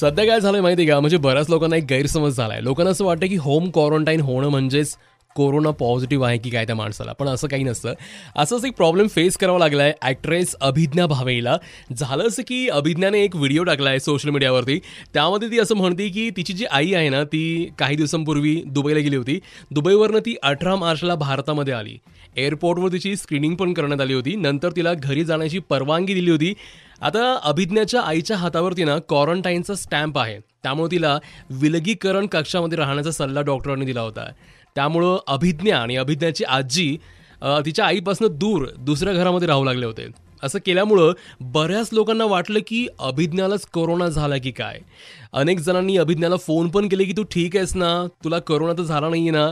सध्या काय झालंय माहिती आहे का? म्हणजे बऱ्याच लोकांना एक गैरसमज झालाय. लोकांना असं वाटतं की होम क्वारंटाईन होणं म्हणजेच कोरोना पॉझिटिव्ह आहे की काय त्या माणसाला? पण असं काही नसतं. असंच एक प्रॉब्लेम फेस करावा लागलाय ॲक्ट्रेस अभिज्ञा भावेला. झालं असं की अभिज्ञाने एक व्हिडिओ टाकला आहे सोशल मीडियावरती त्यामध्ये ती असं म्हणते की तिची जी आई आहे ना ती काही दिवसांपूर्वी दुबईला गेली होती. दुबईवरनं ती अठरा मार्चला भारतामध्ये आली. एअरपोर्टवर तिची स्क्रीनिंग पण करण्यात आली होती. नंतर तिला घरी जाण्याची परवानगी दिली होती. आता अभिज्ञाच्या आईच्या हातावरती ना क्वारंटाईनचा स्टॅम्प आहे. त्यामुळे तिला विलगीकरण कक्षामध्ये राहण्याचा सल्ला डॉक्टरांनी दिला होता. त्यामुळं अभिज्ञा आणि अभिज्ञाची आजी तिच्या आईपासून दूर दुसऱ्या घरामध्ये राहू लागले होते. असं केल्यामुळं बऱ्याच लोकांना वाटलं की अभिज्ञालाच कोरोना झाला की काय? अनेक जणांनी अभिज्ञाला फोन पण केले की तू ठीक आहेस ना? तुला कोरोना तर झाला नाही ना?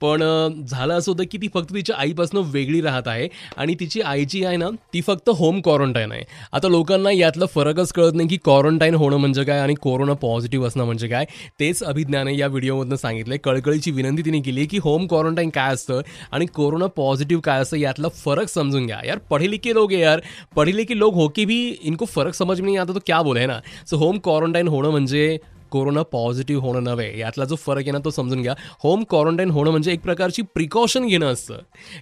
पण झालं असं होतं की ती फक्त तिच्या आईपासून वेगळी राहत आहे आणि तिची आई जी आहे ना ती फक्त होम क्वारंटाईन आहे. आता लोकांना यातला फरकच कळत नाही की क्वारंटाईन होणं म्हणजे काय आणि कोरोना पॉझिटिव्ह असणं म्हणजे काय तेच अभिज्ञाने या व्हिडिओमधनं सांगितलं कळकळीची विनंती तिने केली की होम क्वारंटाईन काय असतं आणि कोरोना पॉझिटिव्ह काय असतं यातला फरक समजून घ्या. यार पढ़े लिखे लोक यार. पढ़े लिखे लोग हो की भी इनको फरक समज में नहीं. आता तो क्या बोले ना? सो होम क्वारंटाईन होणं म्हणजे म्हणजे कोरोना पॉझिटिव्ह होणं नव्हे यातला जो फरक आहे ना तो समजून घ्या. होम क्वारंटाईन होणं म्हणजे एक प्रकारची प्रिकॉशन घेणं असतं.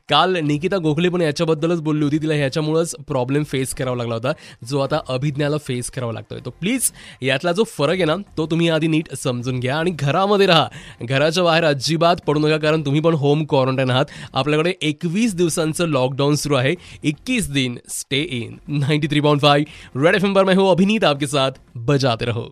काल निकिता गोखले पण याच्याबद्दलच बोलली होती तिला ह्याच्यामुळंच प्रॉब्लेम फेस करावा लागला होता जो आता अभिज्ञाला फेस करावा लागतोय. तो प्लीज यातला जो फरक आहे ना तो तुम्ही आधी नीट समजून घ्या आणि घरामध्ये राहा. घराच्या बाहेर अजिबात पडू नका कारण तुम्ही पण होम क्वारंटाईन आहात. आपल्याकडे एकवीस दिवसांचं लॉकडाऊन सुरू आहे. इक्कीस दिन stay in ninety three point five red F M पर मैं अभिनीत आपके साथ बजाते रहो.